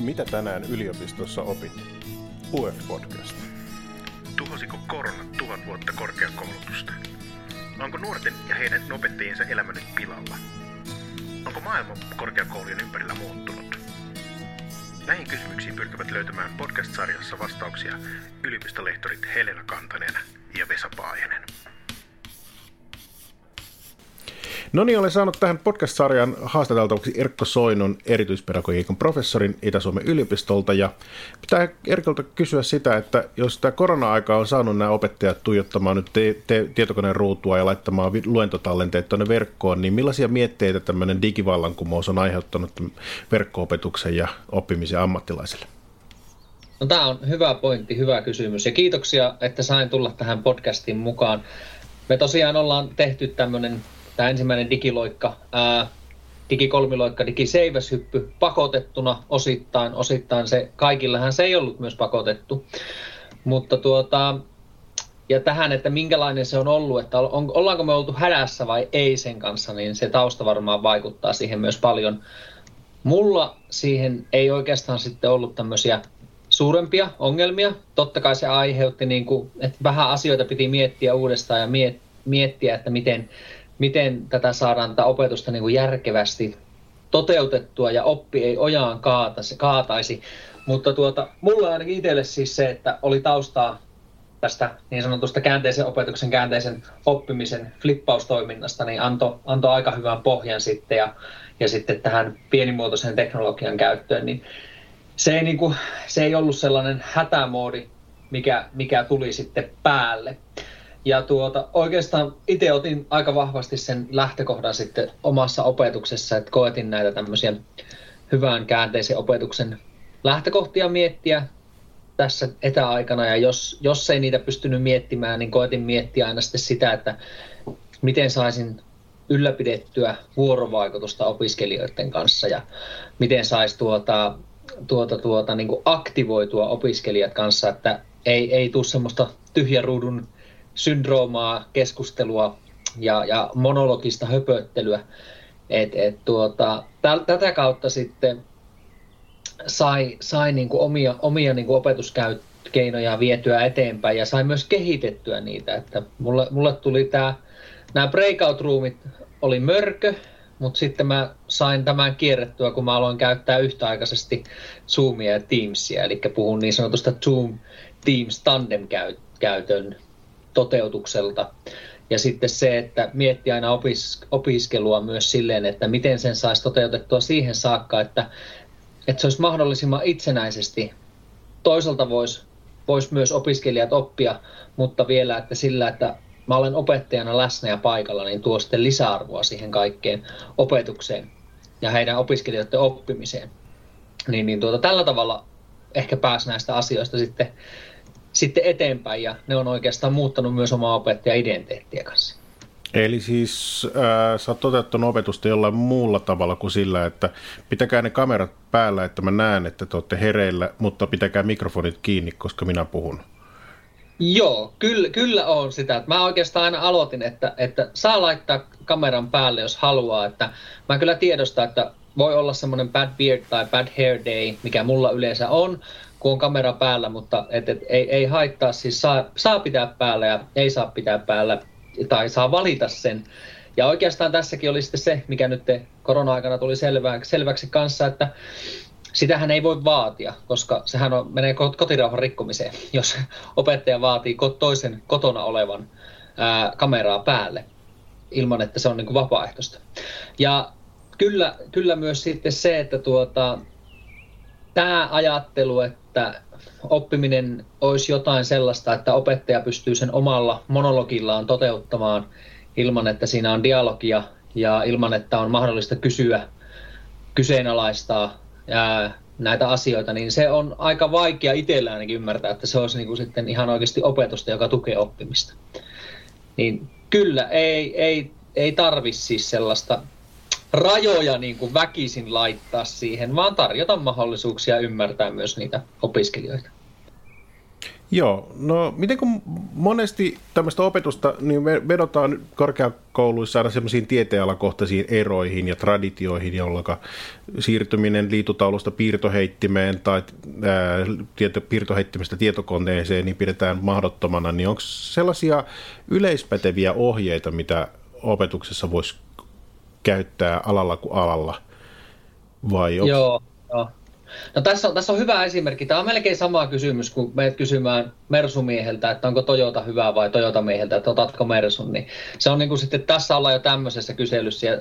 Mitä tänään yliopistossa opit? UF-podcast. Tuhosiko korona tuhat vuotta korkeakoulutusta? Onko nuorten ja heidän opettajiensa elämä nyt pilalla? Onko maailma korkeakoulujen ympärillä muuttunut? Näihin kysymyksiin pyrkivät löytämään podcast-sarjassa vastauksia yliopistolehtorit Helena Kantanen ja Vesa Paajanen. No niin, olen saanut tähän podcast-sarjan haastateltavaksi Erkko Soinun erityispedagogiikan professorin Itä-Suomen yliopistolta. Ja pitää Erkolta kysyä sitä, että jos tämä korona-aika on saanut nämä opettajat tuijottamaan nyt te- te- tietokoneen ruutua ja laittamaan luentotallenteet tuonne verkkoon, niin millaisia mietteitä tämmöinen digivallankumous on aiheuttanut verkko-opetuksen ja oppimisen ammattilaisille? No, tämä on hyvä pointti, hyvä kysymys ja kiitoksia, että sain tulla tähän podcastiin mukaan. Me tosiaan ollaan tehty tämmöinen tämä ensimmäinen digiloikka, ää, digikolmiloikka, digiseiväshyppy pakotettuna osittain. Osittain se, kaikillahan se ei ollut myös pakotettu. Mutta tuota, ja tähän, että minkälainen se on ollut, että on, ollaanko me oltu hädässä vai ei sen kanssa, niin se tausta varmaan vaikuttaa siihen myös paljon. Mulla siihen ei oikeastaan sitten ollut tämmöisiä suurempia ongelmia. Totta kai se aiheutti, niin kuin, että vähän asioita piti miettiä uudestaan ja miettiä, että miten, miten tätä saadaan tätä opetusta niin kuin järkevästi toteutettua ja oppi ei ojaan kaataisi, kaataisi. Mutta tuota, mulla ainakin itselle siis se, että oli taustaa tästä niin sanotusta käänteisen opetuksen, käänteisen oppimisen flippaustoiminnasta, niin antoi anto aika hyvän pohjan sitten ja, ja sitten tähän pienimuotoisen teknologian käyttöön, niin se ei, niin kuin, se ei ollut sellainen hätämoodi, mikä, mikä tuli sitten päälle. Ja tuota, oikeastaan itse otin aika vahvasti sen lähtökohdan sitten omassa opetuksessa, että koetin näitä tämmöisiä hyvän käänteisen opetuksen lähtökohtia miettiä tässä etäaikana. Ja jos, jos ei niitä pystynyt miettimään, niin koetin miettiä aina sitten sitä, että miten saisin ylläpidettyä vuorovaikutusta opiskelijoiden kanssa ja miten saisi tuota, tuota, tuota, niin aktivoitua opiskelijat kanssa, että ei, ei tule semmoista tyhjän ruudun syndroomaa, keskustelua ja, ja monologista höpöttelyä. Et, et tuota, täl, tätä kautta sitten sai, sai niin kuin omia, omia niin kuin opetuskeinoja vietyä eteenpäin ja sai myös kehitettyä niitä. Että mulle, mulle tuli tämä, nämä breakout roomit oli mörkö, mutta sitten mä sain tämän kierrettyä, kun mä aloin käyttää yhtäaikaisesti Zoomia ja Teamsia, eli puhun niin sanotusta Zoom Teams tandem käytön toteutukselta. Ja sitten se, että miettii aina opis, opiskelua myös silleen, että miten sen saisi toteutettua siihen saakka, että, että se olisi mahdollisimman itsenäisesti. Toisaalta voisi vois myös opiskelijat oppia, mutta vielä, että sillä, että mä olen opettajana läsnä ja paikalla, niin tuo sitten lisäarvoa siihen kaikkeen opetukseen ja heidän opiskelijoiden oppimiseen. Niin, niin tuota, tällä tavalla ehkä pääsi näistä asioista sitten sitten eteenpäin ja ne on oikeastaan muuttanut myös omaa opettaja-identiteettiä kanssa. Eli siis äh, sä oot toteuttanut opetusta jollain muulla tavalla kuin sillä, että pitäkää ne kamerat päällä, että mä näen, että te olette hereillä, mutta pitäkää mikrofonit kiinni, koska minä puhun. Joo, kyllä, kyllä on sitä. Mä oikeastaan aina aloitin, että, että saa laittaa kameran päälle, jos haluaa. Että mä kyllä tiedostan, että voi olla semmoinen bad beard tai bad hair day, mikä mulla yleensä on, kun on kamera päällä, mutta et, et, ei, ei haittaa, siis saa, saa pitää päällä ja ei saa pitää päällä, tai saa valita sen. Ja oikeastaan tässäkin oli sitten se, mikä nyt korona-aikana tuli selväksi, selväksi kanssa, että sitähän ei voi vaatia, koska sehän on, menee kotirauhan rikkomiseen, jos opettaja vaatii toisen kotona olevan ää, kameraa päälle ilman, että se on niin kuin vapaaehtoista. Ja kyllä, kyllä myös sitten se, että tuota, tämä ajattelu, että oppiminen olisi jotain sellaista, että opettaja pystyy sen omalla monologillaan toteuttamaan ilman, että siinä on dialogia ja ilman, että on mahdollista kysyä, kyseenalaistaa ää, näitä asioita, niin se on aika vaikea itsellä ainakin ymmärtää, että se olisi niin kuin sitten ihan oikeasti opetusta, joka tukee oppimista. Niin kyllä, ei, ei, ei tarvi siis sellaista rajoja niin kuin väkisin laittaa siihen, vaan tarjota mahdollisuuksia ymmärtää myös niitä opiskelijoita. Joo, no miten kun monesti tämmöistä opetusta, niin me vedotaan korkeakouluissa aina semmoisiin tieteenalakohtaisiin eroihin ja traditioihin, jolloin siirtyminen liitutaulusta piirtoheittimeen tai ää, tieto, piirtoheittimestä tietokoneeseen niin pidetään mahdottomana, niin onko sellaisia yleispäteviä ohjeita, mitä opetuksessa voisi käyttää alalla kuin alalla? Vai onks... Joo, joo. No tässä on, tässä on hyvä esimerkki. Tämä on melkein sama kysymys, kun meet kysymään Mersumieheltä, että onko Toyota hyvä vai Toyota mieheltä, että otatko Mersun. Niin se on niin kuin sitten, tässä ollaan jo tämmöisessä kyselyssä. Ja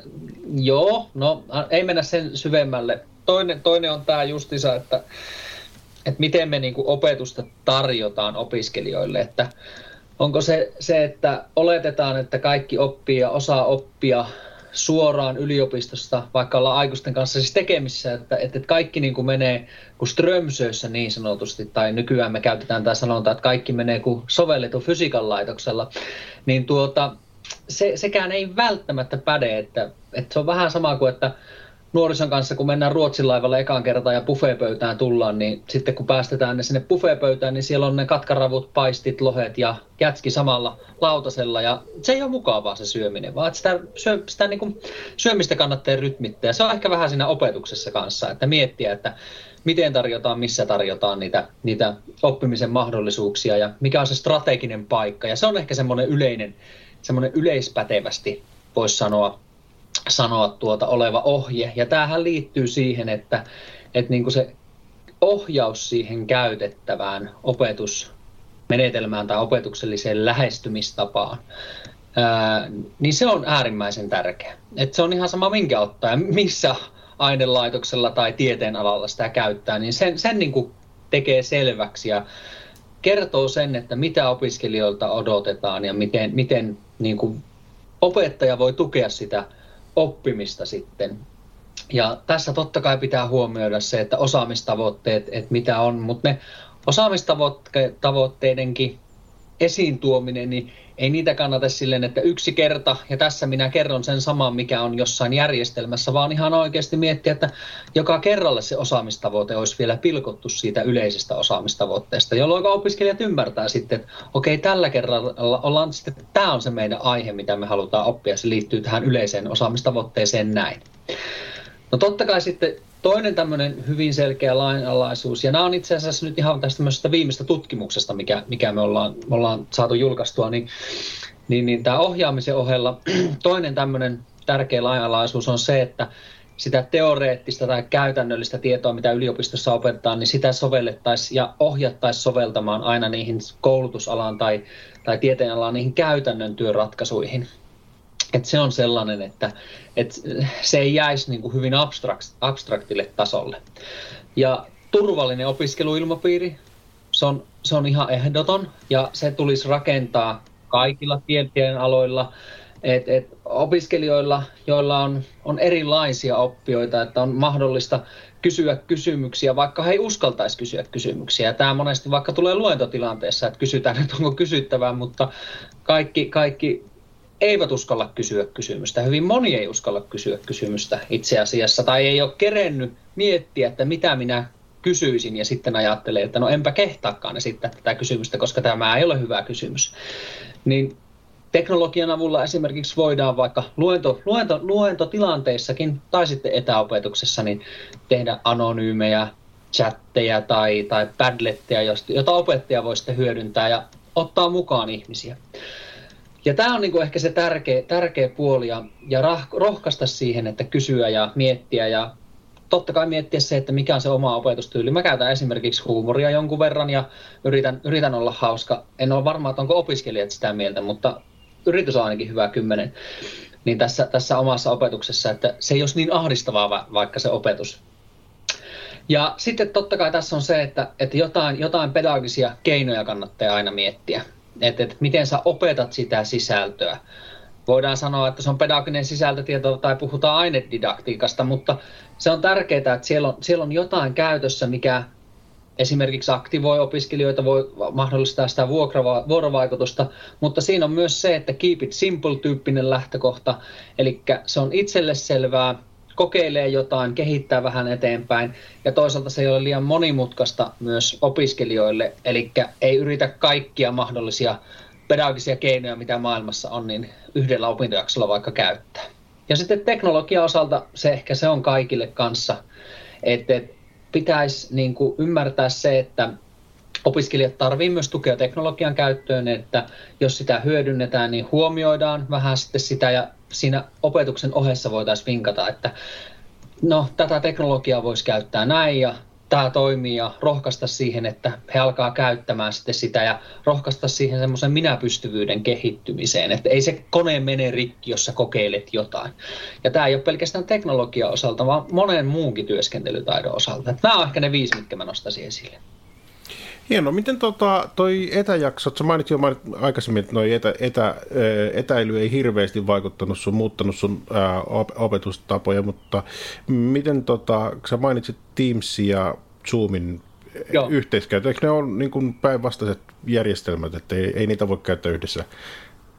joo, no ei mennä sen syvemmälle. Toinen, toinen on tämä justisa, että, että miten me niin kuin opetusta tarjotaan opiskelijoille. Että onko se, se, että oletetaan, että kaikki oppii ja osaa oppia suoraan yliopistosta, vaikka ollaan aikuisten kanssa siis tekemissä, että, että kaikki niin kuin menee kuin strömsöissä niin sanotusti, tai nykyään me käytetään tämä sanonta, että kaikki menee kuin sovellettu fysiikan laitoksella, niin tuota, se, sekään ei välttämättä päde, että, että se on vähän sama kuin, että nuorison kanssa, kun mennään Ruotsin laivalle ekan kertaa ja buffeepöytään tullaan, niin sitten kun päästetään ne sinne buffeepöytään, niin siellä on ne katkaravut, paistit, lohet ja jätski samalla lautasella. Ja se ei ole mukavaa se syöminen, vaan sitä, syö, sitä niin kuin syömistä kannattaa rytmittää. Se on ehkä vähän siinä opetuksessa kanssa, että miettiä, että miten tarjotaan, missä tarjotaan niitä, niitä oppimisen mahdollisuuksia ja mikä on se strateginen paikka. Ja se on ehkä semmoinen yleinen, semmoinen yleispätevästi voisi sanoa sanoa tuota oleva ohje. Ja tämähän liittyy siihen, että, että niin kuin se ohjaus siihen käytettävään opetusmenetelmään tai opetukselliseen lähestymistapaan, ää, niin se on äärimmäisen tärkeä. Et se on ihan sama minkä ottaa ja missä ainelaitoksella tai tieteen alalla sitä käyttää, niin sen, sen niin kuin tekee selväksi ja kertoo sen, että mitä opiskelijoilta odotetaan ja miten, miten niin kuin opettaja voi tukea sitä oppimista sitten. Ja tässä totta kai pitää huomioida se, että osaamistavoitteet, että mitä on, mutta ne osaamistavoitteidenkin esiin tuominen, niin ei niitä kannata silleen, että yksi kerta ja tässä minä kerron sen saman, mikä on jossain järjestelmässä, vaan ihan oikeasti miettiä, että joka kerralle se osaamistavoite olisi vielä pilkottu siitä yleisestä osaamistavoitteesta, jolloin opiskelijat ymmärtää sitten, että okei, tällä kerralla ollaan sitten, että tämä on se meidän aihe, mitä me halutaan oppia, se liittyy tähän yleiseen osaamistavoitteeseen näin. No totta kai sitten Toinen tämmöinen hyvin selkeä lainalaisuus, ja nämä on itse asiassa nyt ihan tästä viimeistä tutkimuksesta, mikä, mikä me ollaan, me ollaan saatu julkaistua, niin, niin, niin tämä ohjaamisen ohella toinen tämmöinen tärkeä lainalaisuus on se, että sitä teoreettista tai käytännöllistä tietoa, mitä yliopistossa opetetaan, niin sitä sovellettaisiin ja ohjattaisiin soveltamaan aina niihin koulutusalaan tai, tai tieteenalaan niihin käytännön työratkaisuihin. Et se on sellainen, että, että se ei jäisi niin kuin hyvin abstrakt, abstraktille tasolle. Ja turvallinen opiskeluilmapiiri, se on, se on ihan ehdoton ja se tulisi rakentaa kaikilla tieteen aloilla. Et, et opiskelijoilla, joilla on, on erilaisia oppijoita, että on mahdollista kysyä kysymyksiä, vaikka he ei uskaltaisi kysyä kysymyksiä. Tämä monesti vaikka tulee luentotilanteessa, että kysytään, että onko kysyttävää, mutta kaikki, kaikki eivät uskalla kysyä kysymystä. Hyvin moni ei uskalla kysyä kysymystä itse asiassa, tai ei ole kerennyt miettiä, että mitä minä kysyisin, ja sitten ajattelee, että no enpä kehtaakaan esittää tätä kysymystä, koska tämä ei ole hyvä kysymys. Niin teknologian avulla esimerkiksi voidaan vaikka luento, luento, luentotilanteissakin tai sitten etäopetuksessa niin tehdä anonyymejä chatteja tai, tai padletteja, jota opettaja voi sitten hyödyntää ja ottaa mukaan ihmisiä. Ja tämä on niinku ehkä se tärkeä, tärkeä puoli ja, ja rah, rohkaista siihen, että kysyä ja miettiä ja totta kai miettiä se, että mikä on se oma opetustyyli. Mä käytän esimerkiksi huumoria jonkun verran ja yritän, yritän olla hauska. En ole varma, että onko opiskelijat sitä mieltä, mutta yritys on ainakin hyvä kymmenen. Niin tässä, tässä omassa opetuksessa, että se ei olisi niin ahdistavaa vaikka se opetus. Ja sitten totta kai tässä on se, että, että jotain, jotain pedagogisia keinoja kannattaa aina miettiä että, että miten sä opetat sitä sisältöä. Voidaan sanoa, että se on pedagoginen sisältötieto tai puhutaan ainedidaktiikasta, mutta se on tärkeää, että siellä on, siellä on jotain käytössä, mikä esimerkiksi aktivoi opiskelijoita, voi mahdollistaa sitä vuorovaikutusta, mutta siinä on myös se, että keep it simple-tyyppinen lähtökohta, eli se on itselle selvää, kokeilee jotain, kehittää vähän eteenpäin, ja toisaalta se ei ole liian monimutkaista myös opiskelijoille, eli ei yritä kaikkia mahdollisia pedagogisia keinoja, mitä maailmassa on, niin yhdellä opintojaksolla vaikka käyttää. Ja sitten teknologia osalta se ehkä se on kaikille kanssa, että pitäisi niin kuin ymmärtää se, että opiskelijat tarvitsevat myös tukea teknologian käyttöön, että jos sitä hyödynnetään, niin huomioidaan vähän sitten sitä ja siinä opetuksen ohessa voitaisiin vinkata, että no tätä teknologiaa voisi käyttää näin ja tämä toimii ja rohkaista siihen, että he alkaa käyttämään sitten sitä ja rohkaista siihen semmoisen minäpystyvyyden kehittymiseen, että ei se kone mene rikki, jos sä kokeilet jotain. Ja tämä ei ole pelkästään teknologia osalta, vaan monen muunkin työskentelytaidon osalta. Nämä on ehkä ne viisi, mitkä mä nostaisin esille. Hienoa. Miten tota, toi etäjakso, sä mainitsit jo mainit aikaisemmin, että noi etä, etä, etäily ei hirveästi vaikuttanut sun, muuttanut sun ää, opetustapoja, mutta miten tota, sä mainitsit Teamsin ja Zoomin yhteiskäyttö, eikö ne ole niin päinvastaiset järjestelmät, että ei, ei niitä voi käyttää yhdessä?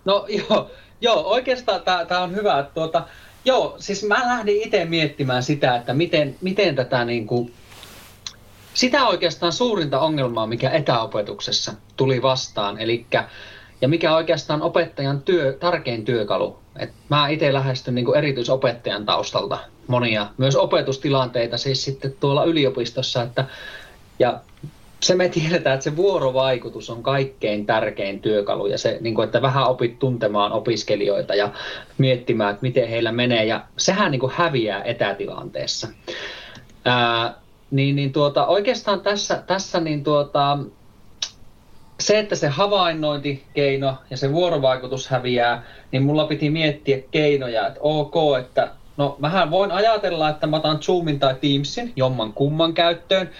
No joo, joo oikeastaan tämä on hyvä. Tuota, joo, siis mä lähdin itse miettimään sitä, että miten, miten tätä niin kuin, sitä oikeastaan suurinta ongelmaa, mikä etäopetuksessa tuli vastaan, eli ja mikä oikeastaan opettajan työ, tärkein työkalu. Et mä itse lähestyn niin erityisopettajan taustalta monia, myös opetustilanteita siis sitten tuolla yliopistossa, että, ja se me tiedetään, että se vuorovaikutus on kaikkein tärkein työkalu ja se, niin kuin, että vähän opit tuntemaan opiskelijoita ja miettimään, että miten heillä menee ja sehän niin kuin häviää etätilanteessa. Ää, niin, niin tuota, oikeastaan tässä, tässä niin tuota, se, että se havainnointikeino ja se vuorovaikutus häviää, niin mulla piti miettiä keinoja, että ok, että no mähän voin ajatella, että mä otan Zoomin tai Teamsin jomman kumman käyttöön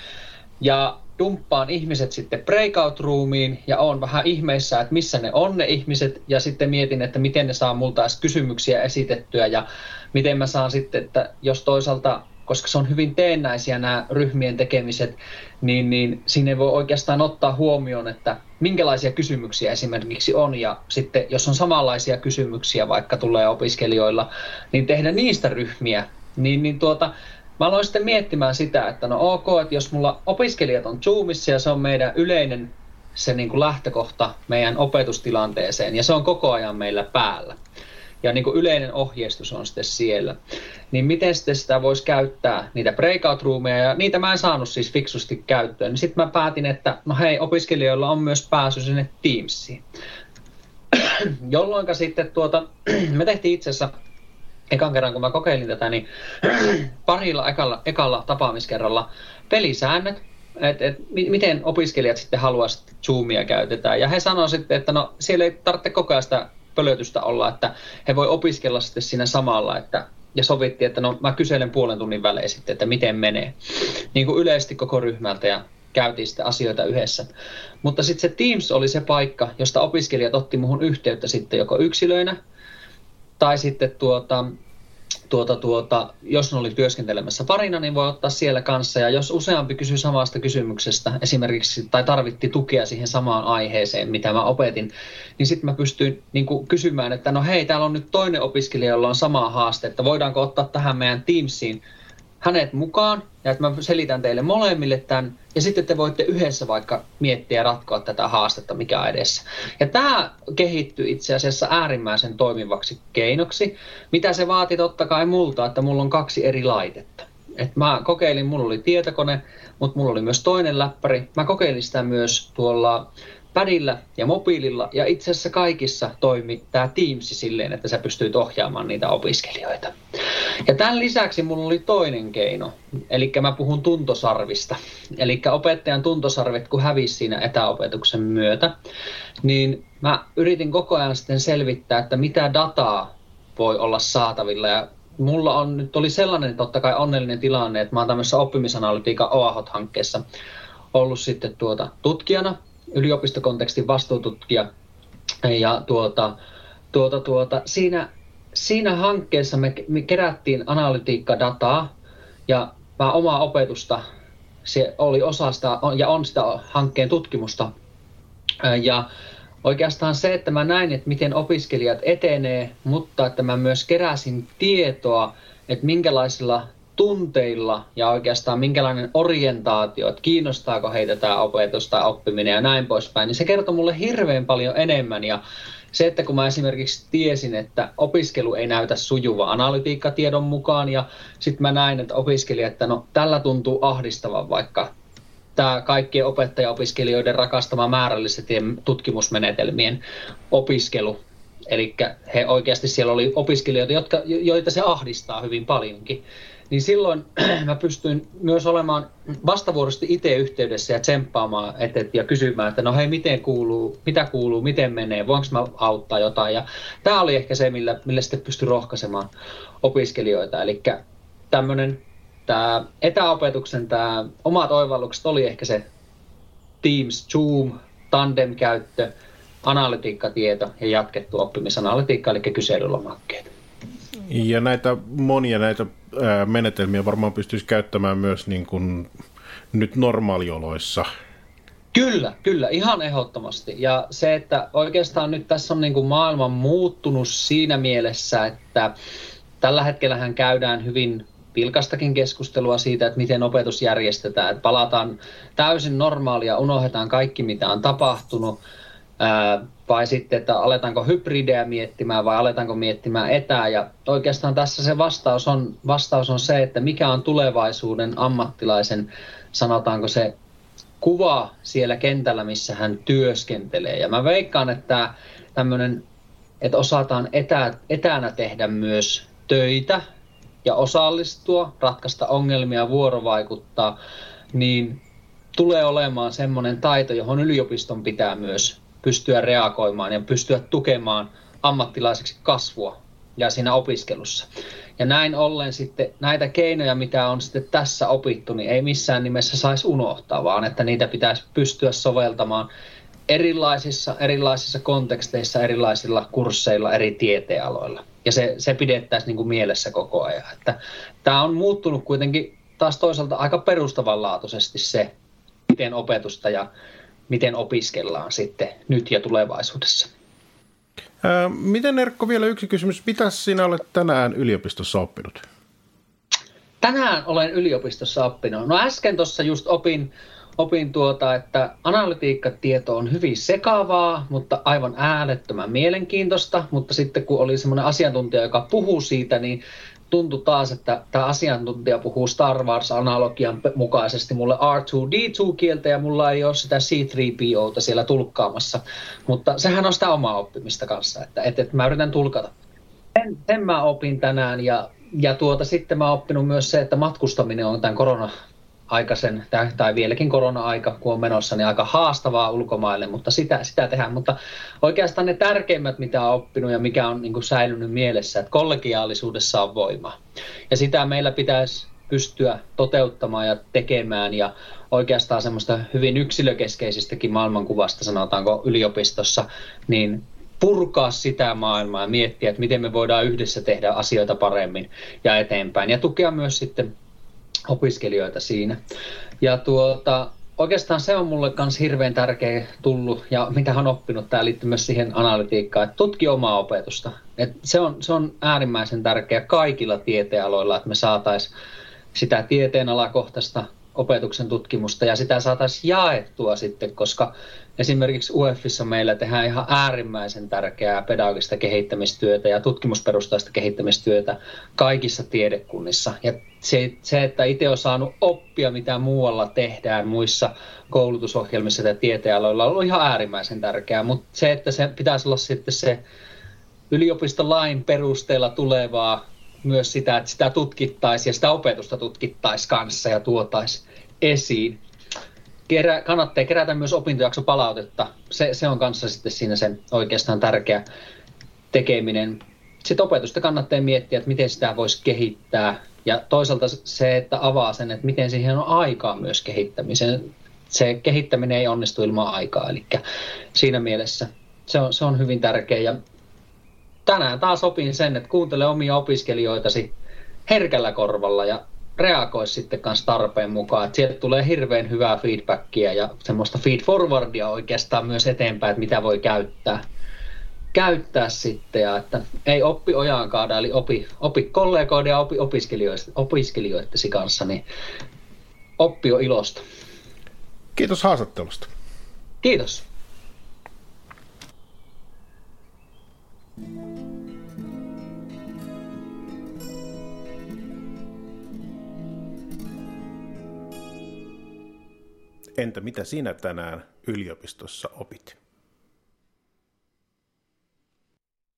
ja dumppaan ihmiset sitten breakout roomiin ja on vähän ihmeissä, että missä ne on ne ihmiset ja sitten mietin, että miten ne saa multa edes kysymyksiä esitettyä ja miten mä saan sitten, että jos toisaalta koska se on hyvin teennäisiä nämä ryhmien tekemiset, niin, niin sinne voi oikeastaan ottaa huomioon, että minkälaisia kysymyksiä esimerkiksi on, ja sitten jos on samanlaisia kysymyksiä vaikka tulee opiskelijoilla, niin tehdä niistä ryhmiä, niin, niin tuota, mä aloin sitten miettimään sitä, että no ok, että jos mulla opiskelijat on Zoomissa ja se on meidän yleinen se niin kuin lähtökohta meidän opetustilanteeseen ja se on koko ajan meillä päällä, ja niin kuin yleinen ohjeistus on sitten siellä. Niin miten sitten sitä voisi käyttää, niitä breakout roomeja, ja niitä mä en saanut siis fiksusti käyttöön. Niin sitten mä päätin, että no hei, opiskelijoilla on myös pääsy sinne Teamsiin. Jolloin sitten tuota, me tehtiin itse asiassa ekan kerran, kun mä kokeilin tätä, niin parilla ekalla, ekalla tapaamiskerralla pelisäännöt, että et, miten opiskelijat sitten haluaisivat Zoomia käytetään. Ja he sanoivat sitten, että no siellä ei tarvitse koko ajan sitä pölötystä olla, että he voi opiskella sitten siinä samalla, että ja sovittiin, että no mä kyselen puolen tunnin välein sitten, että miten menee. Niin kuin yleisesti koko ryhmältä ja käytiin sitten asioita yhdessä. Mutta sitten se Teams oli se paikka, josta opiskelijat otti muhun yhteyttä sitten joko yksilöinä tai sitten tuota, tuota, tuota, jos ne oli työskentelemässä parina, niin voi ottaa siellä kanssa. Ja jos useampi kysyy samasta kysymyksestä esimerkiksi, tai tarvitti tukea siihen samaan aiheeseen, mitä mä opetin, niin sitten mä pystyin niin kuin, kysymään, että no hei, täällä on nyt toinen opiskelija, jolla on sama haaste, että voidaanko ottaa tähän meidän Teamsiin hänet mukaan ja että mä selitän teille molemmille tämän ja sitten te voitte yhdessä vaikka miettiä ja ratkoa tätä haastetta, mikä on edessä. Ja tämä kehittyy itse asiassa äärimmäisen toimivaksi keinoksi, mitä se vaati totta kai multa, että mulla on kaksi eri laitetta. Et mä kokeilin, mulla oli tietokone, mutta mulla oli myös toinen läppäri. Mä kokeilin sitä myös tuolla pädillä ja mobiililla ja itse asiassa kaikissa toimi tämä Teams silleen, että sä pystyit ohjaamaan niitä opiskelijoita. Ja tämän lisäksi mulla oli toinen keino, eli mä puhun tuntosarvista. Eli opettajan tuntosarvet, kun hävisi siinä etäopetuksen myötä, niin mä yritin koko ajan sitten selvittää, että mitä dataa voi olla saatavilla ja mulla on nyt oli sellainen totta kai onnellinen tilanne, että mä oon tämmöisessä oppimisanalytiikan OAHOT-hankkeessa ollut sitten tuota tutkijana yliopistokontekstin vastuututkija. Ja tuota, tuota, tuota, siinä, siinä hankkeessa me, me kerättiin analytiikkadataa ja mä omaa opetusta, se oli osa sitä ja on sitä hankkeen tutkimusta. Ja oikeastaan se, että mä näin, että miten opiskelijat etenee, mutta että mä myös keräsin tietoa että minkälaisilla tunteilla ja oikeastaan minkälainen orientaatio, että kiinnostaako heitä tämä opetus tai oppiminen ja näin poispäin, niin se kertoo mulle hirveän paljon enemmän ja se, että kun mä esimerkiksi tiesin, että opiskelu ei näytä sujuva analytiikkatiedon mukaan ja sitten mä näin, että opiskelija, että no tällä tuntuu ahdistavan vaikka tämä kaikkien opettaja-opiskelijoiden rakastama määrällisten tutkimusmenetelmien opiskelu. Eli he oikeasti siellä oli opiskelijoita, jotka, joita se ahdistaa hyvin paljonkin niin silloin mä pystyin myös olemaan vastavuoroisesti itse yhteydessä ja tsemppaamaan et, et, ja kysymään, että no hei, miten kuuluu, mitä kuuluu, miten menee, voinko mä auttaa jotain. Ja tämä oli ehkä se, millä, millä sitten pystyi rohkaisemaan opiskelijoita. Eli tämmöinen tämä etäopetuksen tämä omat oivallukset oli ehkä se Teams, Zoom, tandem-käyttö, analytiikkatieto ja jatkettu oppimisanalytiikka, eli kyselylomakkeet. Ja näitä monia näitä menetelmiä varmaan pystyisi käyttämään myös niin kuin nyt normaalioloissa. Kyllä, kyllä, ihan ehdottomasti. Ja se, että oikeastaan nyt tässä on niin kuin maailma muuttunut siinä mielessä, että tällä hetkellähän käydään hyvin vilkastakin keskustelua siitä, että miten opetus järjestetään. Että palataan täysin normaalia, unohdetaan kaikki, mitä on tapahtunut vai sitten, että aletaanko hybridejä miettimään vai aletaanko miettimään etää. Ja oikeastaan tässä se vastaus on, vastaus on se, että mikä on tulevaisuuden ammattilaisen, sanotaanko se kuva siellä kentällä, missä hän työskentelee. Ja mä veikkaan, että tämmöinen, että osataan etä, etänä tehdä myös töitä ja osallistua, ratkaista ongelmia, vuorovaikuttaa, niin tulee olemaan semmoinen taito, johon yliopiston pitää myös pystyä reagoimaan ja pystyä tukemaan ammattilaiseksi kasvua ja siinä opiskelussa. Ja näin ollen sitten näitä keinoja, mitä on sitten tässä opittu, niin ei missään nimessä saisi unohtaa, vaan että niitä pitäisi pystyä soveltamaan erilaisissa, erilaisissa konteksteissa, erilaisilla kursseilla, eri tieteenaloilla. Ja se, se pidettäisiin niin kuin mielessä koko ajan. Että tämä on muuttunut kuitenkin taas toisaalta aika perustavanlaatuisesti se, miten opetusta ja miten opiskellaan sitten nyt ja tulevaisuudessa. Ää, miten Erkko, vielä yksi kysymys. Mitä sinä olet tänään yliopistossa oppinut? Tänään olen yliopistossa oppinut. No äsken tuossa just opin, opin tuota, että analytiikkatieto on hyvin sekavaa, mutta aivan äärettömän mielenkiintoista. Mutta sitten kun oli semmoinen asiantuntija, joka puhuu siitä, niin tuntui taas, että tämä asiantuntija puhuu Star Wars-analogian mukaisesti mulle R2-D2-kieltä ja mulla ei ole sitä C3POta siellä tulkkaamassa. Mutta sehän on sitä omaa oppimista kanssa, että, että, että mä yritän tulkata. Sen, sen mä opin tänään ja, ja tuota, sitten mä oon oppinut myös se, että matkustaminen on tämän korona aikaisen, tai vieläkin korona-aika, kun on menossa, niin aika haastavaa ulkomaille, mutta sitä, sitä tehdään. Mutta oikeastaan ne tärkeimmät, mitä on oppinut ja mikä on niin kuin säilynyt mielessä, että kollegiaalisuudessa on voima. Ja sitä meillä pitäisi pystyä toteuttamaan ja tekemään ja oikeastaan semmoista hyvin yksilökeskeisistäkin maailmankuvasta, sanotaanko yliopistossa, niin purkaa sitä maailmaa ja miettiä, että miten me voidaan yhdessä tehdä asioita paremmin ja eteenpäin. Ja tukea myös sitten opiskelijoita siinä. Ja tuota, oikeastaan se on mulle myös hirveän tärkeä tullut ja mitä on oppinut, tämä liittyy myös siihen analytiikkaan, että tutki omaa opetusta. Et se, on, se on äärimmäisen tärkeä kaikilla tieteenaloilla, että me saataisiin sitä tieteenalakohtaista opetuksen tutkimusta ja sitä saataisiin jaettua sitten, koska esimerkiksi UEFissa meillä tehdään ihan äärimmäisen tärkeää pedagogista kehittämistyötä ja tutkimusperustaista kehittämistyötä kaikissa tiedekunnissa. Ja se, se että itse on saanut oppia, mitä muualla tehdään muissa koulutusohjelmissa ja tieteenaloilla, on ollut ihan äärimmäisen tärkeää, mutta se, että se pitäisi olla sitten se yliopistolain perusteella tulevaa myös sitä, että sitä tutkittaisiin ja sitä opetusta tutkittaisiin kanssa ja tuotaisiin esiin. Kerä, kannattaa kerätä myös opintojakso palautetta. Se, se on kanssa sitten siinä se oikeastaan tärkeä tekeminen. Sitten opetusta kannattaa miettiä, että miten sitä voisi kehittää. Ja toisaalta se, että avaa sen, että miten siihen on aikaa myös kehittämiseen. Se kehittäminen ei onnistu ilman aikaa, eli siinä mielessä se on, se on hyvin tärkeä. Ja tänään taas opin sen, että kuuntele omia opiskelijoitasi herkällä korvalla ja reagoi sitten kanssa tarpeen mukaan. Että sieltä tulee hirveän hyvää feedbackia ja semmoista feed forwardia oikeastaan myös eteenpäin, että mitä voi käyttää. käyttää sitten ja että ei oppi ojaankaan, eli opi, opi kollegoiden ja opi opiskelijoittesi kanssa, niin oppi on ilosta. Kiitos haastattelusta. Kiitos. Entä mitä sinä tänään yliopistossa opit?